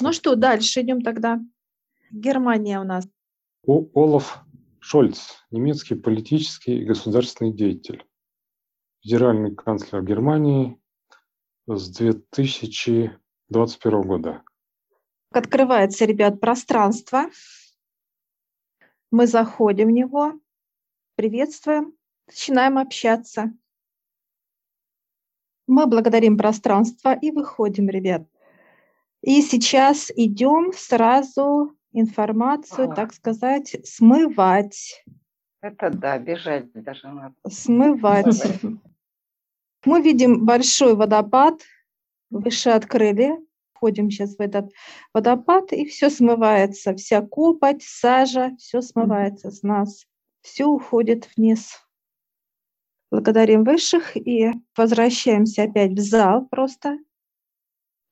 Ну что, дальше идем тогда. Германия у нас. О, Олаф Шольц, немецкий политический и государственный деятель, федеральный канцлер Германии с 2021 года. Открывается, ребят, пространство. Мы заходим в него, приветствуем, начинаем общаться. Мы благодарим пространство и выходим, ребят. И сейчас идем сразу информацию, ага. так сказать, смывать. Это да, бежать даже надо. Смывать. Мы видим большой водопад, выше открыли, входим сейчас в этот водопад, и все смывается, вся копоть, сажа, все смывается с нас, все уходит вниз. Благодарим высших и возвращаемся опять в зал просто.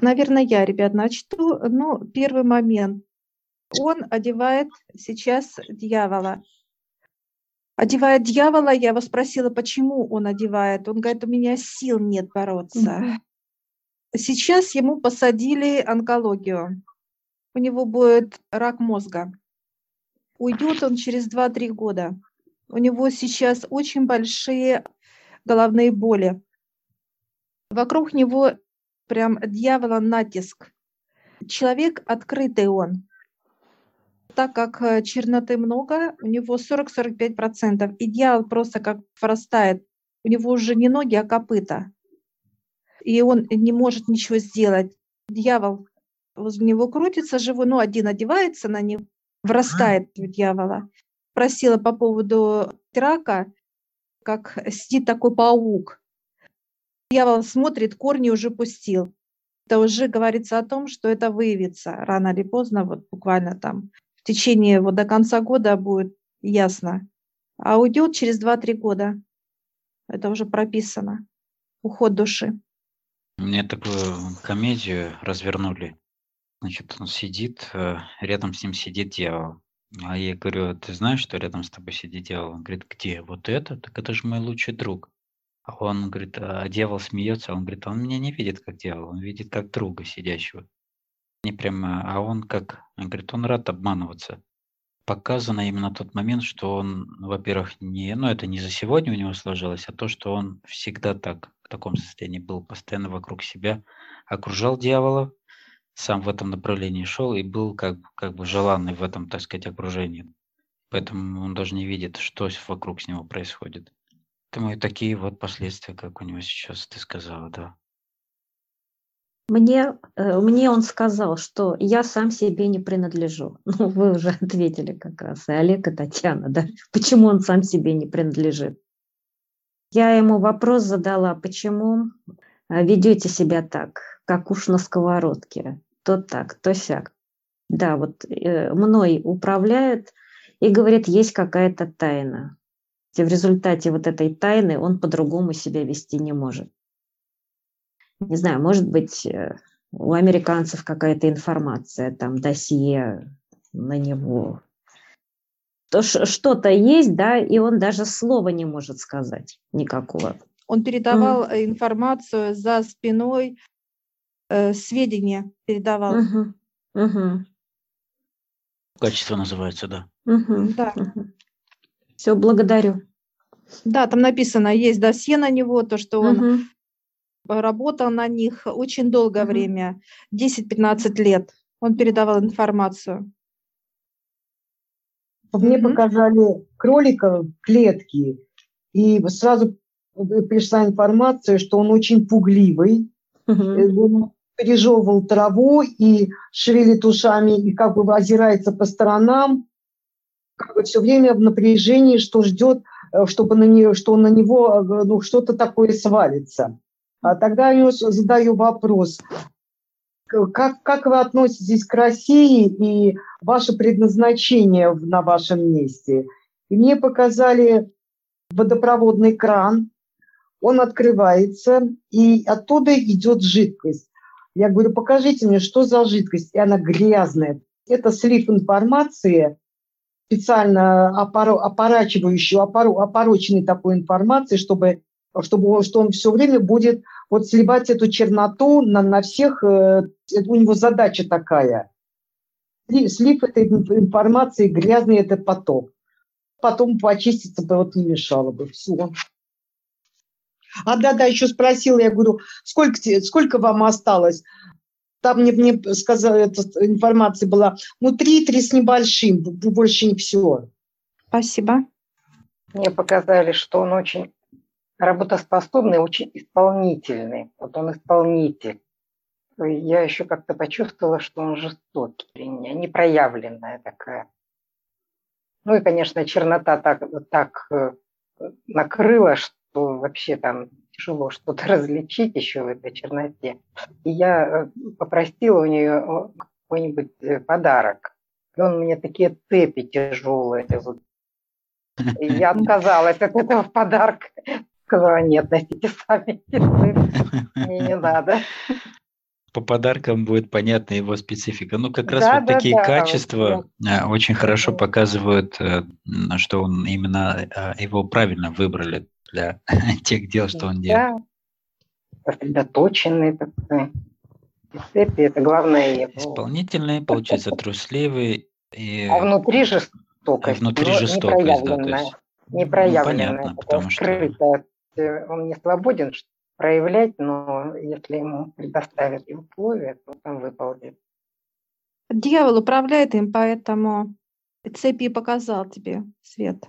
Наверное, я, ребят, начну. Ну, первый момент. Он одевает сейчас дьявола. Одевает дьявола, я его спросила, почему он одевает. Он говорит, у меня сил нет бороться. Сейчас ему посадили онкологию. У него будет рак мозга. Уйдет он через 2-3 года. У него сейчас очень большие головные боли. Вокруг него прям дьявола натиск. Человек открытый он. Так как э, черноты много, у него 40-45%, и дьявол просто как вырастает. У него уже не ноги, а копыта. И он не может ничего сделать. Дьявол возле него крутится живой, ну, один одевается на него, врастает в дьявола. Просила по поводу рака, как сидит такой паук. Дьявол смотрит, корни уже пустил. Это уже говорится о том, что это выявится рано или поздно, вот буквально там в течение вот до конца года будет ясно. А уйдет через 2-3 года. Это уже прописано. Уход души. Мне такую комедию развернули. Значит, он сидит, э, рядом с ним сидит дьявол. А я говорю, ты знаешь, что рядом с тобой сидит дьявол? Он говорит, где? Вот это? Так это же мой лучший друг. А он говорит, а дьявол смеется, он говорит, он меня не видит как дьявол, он видит как друга сидящего. Не прямо, а он как, он говорит, он рад обманываться. Показано именно тот момент, что он, во-первых, не, ну это не за сегодня у него сложилось, а то, что он всегда так, в таком состоянии был, постоянно вокруг себя, окружал дьявола, сам в этом направлении шел и был как, как бы желанный в этом, так сказать, окружении. Поэтому он даже не видит, что вокруг с него происходит. Поэтому и такие вот последствия, как у него сейчас, ты сказала, да. Мне, э, мне он сказал, что я сам себе не принадлежу. Ну, вы уже ответили как раз, и Олег, и Татьяна, да? Почему он сам себе не принадлежит? Я ему вопрос задала, почему э, ведете себя так, как уж на сковородке, то так, то сяк. Да, вот э, мной управляет и говорит, есть какая-то тайна в результате вот этой тайны он по-другому себя вести не может. Не знаю, может быть, э, у американцев какая-то информация, там, досье на него. То что-то есть, да, и он даже слова не может сказать никакого. Он передавал mm. информацию за спиной, э, сведения передавал. Угу. Угу. Качество называется, да. Угу. Да. Все, благодарю. Да, там написано, есть досье на него, то, что он угу. работал на них очень долгое угу. время, 10-15 лет. Он передавал информацию. Мне угу. показали кролика в клетке, и сразу пришла информация, что он очень пугливый, угу. он пережевывал траву и шевелит ушами, и как бы озирается по сторонам, как бы все время в напряжении, что ждет, чтобы на нее, что на него э, ну, что-то такое свалится. А тогда я задаю вопрос, как, как вы относитесь к России и ваше предназначение на вашем месте? И мне показали водопроводный кран, он открывается, и оттуда идет жидкость. Я говорю, покажите мне, что за жидкость, и она грязная. Это слив информации специально опоро, опорачивающую, опоро, опороченной такой информации, чтобы, чтобы он, что он все время будет вот сливать эту черноту на, на всех, э, у него задача такая. Слив этой информации, грязный это поток. Потом почиститься бы вот не мешало бы. Все. А да-да, еще спросила, я говорю, сколько, сколько вам осталось? Там мне, мне сказала, эта информация была, ну, три-три с небольшим, больше не все. Спасибо. Мне показали, что он очень работоспособный, очень исполнительный. Вот он исполнитель. Я еще как-то почувствовала, что он жестокий, непроявленная такая. Ну и, конечно, чернота так, так э, накрыла, что вообще там тяжело что-то различить еще в этой черноте. И я э, попросила у нее э, какой-нибудь подарок. И он мне такие цепи тяжелые. И я отказалась от этого подарка. Сказала, нет, носите сами. Мне не надо по подаркам будет понятна его специфика. Ну, как раз да, вот да, такие да, качества вот. очень хорошо показывают, э, что он именно а, его правильно выбрали для тех дел, что он делает. Да, сосредоточенный такой. Цепи, это главное его. Исполнительный, получается, трусливый. И... А внутри жестокость. И внутри жестокость, да. То есть... Непроявленная. Ну, понятно, потому что... Он не свободен, проявлять, но если ему предоставят условия, то там выполнит. Дьявол управляет им, поэтому цепи показал тебе, Свет,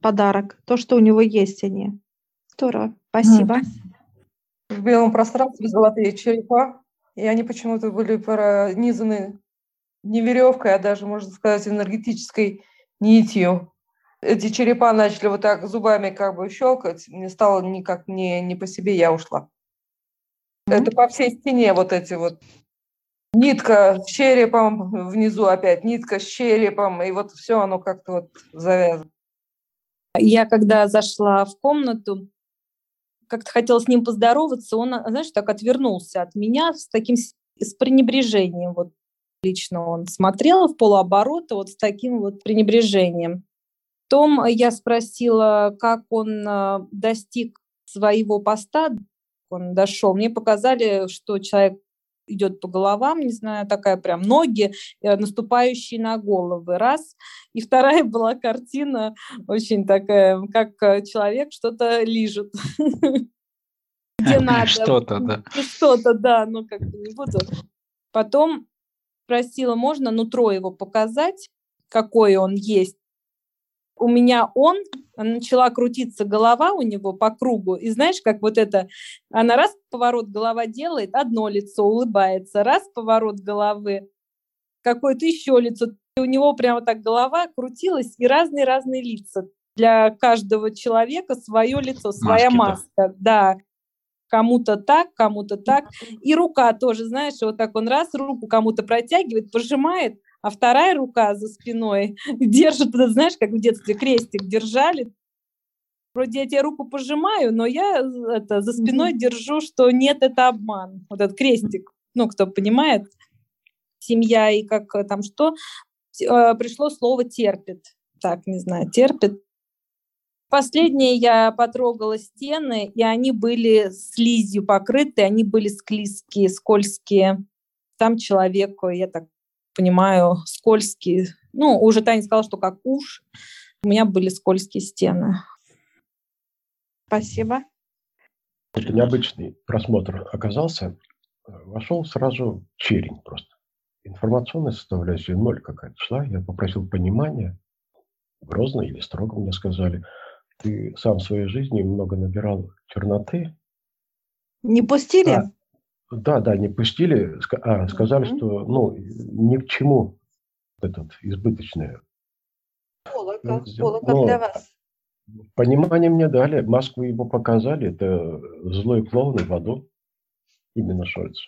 подарок, то, что у него есть они. Здорово, спасибо. В белом пространстве золотые черепа, и они почему-то были пронизаны не веревкой, а даже, можно сказать, энергетической нитью эти черепа начали вот так зубами как бы щелкать, мне стало никак не, не по себе, я ушла. Mm-hmm. Это по всей стене вот эти вот нитка с черепом, внизу опять нитка с черепом, и вот все оно как-то вот завязано. Я когда зашла в комнату, как-то хотела с ним поздороваться, он, знаешь, так отвернулся от меня с таким с пренебрежением. Вот лично он смотрел в полуоборота вот с таким вот пренебрежением. Потом я спросила, как он а, достиг своего поста, он дошел. Мне показали, что человек идет по головам, не знаю, такая прям ноги, э, наступающие на головы, раз. И вторая была картина очень такая, как э, человек что-то лижет. Где надо. Что-то, да. Что-то, да, ну как не буду. Потом спросила, можно нутро его показать, какой он есть у меня он, начала крутиться голова у него по кругу, и знаешь, как вот это, она раз поворот голова делает, одно лицо улыбается, раз поворот головы, какое-то еще лицо, и у него прямо так голова крутилась, и разные-разные лица. Для каждого человека свое лицо, своя Маски, маска, да. Кому-то так, кому-то так. И рука тоже, знаешь, вот так он раз руку кому-то протягивает, пожимает, а вторая рука за спиной держит, знаешь, как в детстве крестик держали. Вроде я тебе руку пожимаю, но я это, за спиной mm-hmm. держу, что нет, это обман. Вот этот крестик, ну, кто понимает, семья и как э, там что, э, пришло слово терпит. Так, не знаю, терпит. Последнее я потрогала стены, и они были слизью покрыты, они были склизкие, скользкие. Там человеку, я так понимаю, скользкие. Ну, уже Таня сказала, что как уж. У меня были скользкие стены. Спасибо. Это необычный просмотр оказался. Вошел сразу черень просто. Информационная составляющая ноль какая-то шла. Я попросил понимания. Грозно или строго мне сказали. Ты сам в своей жизни много набирал черноты. Не пустили? А, да, да, не пустили, а сказали, mm-hmm. что ну ни к чему этот избыточное. Полока, полока Но для вас. Понимание мне дали, маску его показали, это злой клоун в аду, именно Шольц.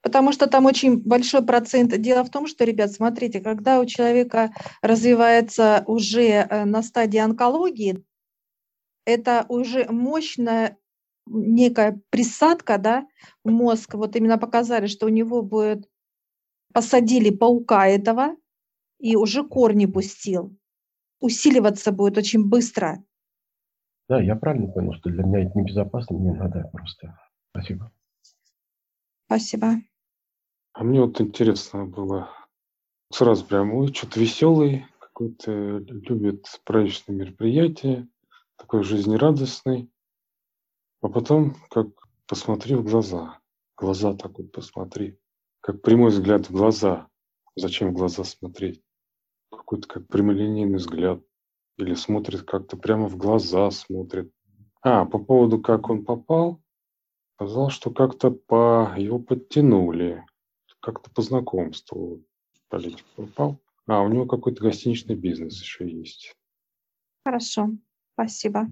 Потому что там очень большой процент. Дело в том, что, ребят, смотрите, когда у человека развивается уже э, на стадии онкологии, это уже мощная некая присадка да, в мозг, вот именно показали, что у него будет, посадили паука этого, и уже корни пустил. Усиливаться будет очень быстро. Да, я правильно понял, что для меня это небезопасно, мне надо просто Спасибо. Спасибо. А мне вот интересно было, сразу прям, ой, что-то веселый, какой-то любит праздничные мероприятия, такой жизнерадостный. А потом, как посмотри в глаза, глаза так вот посмотри, как прямой взгляд в глаза. Зачем в глаза смотреть? Какой-то как прямолинейный взгляд. Или смотрит как-то прямо в глаза смотрит. А, по поводу, как он попал, сказал, что как-то по его подтянули, как-то по знакомству политик попал. А, у него какой-то гостиничный бизнес еще есть. Хорошо. Спасибо.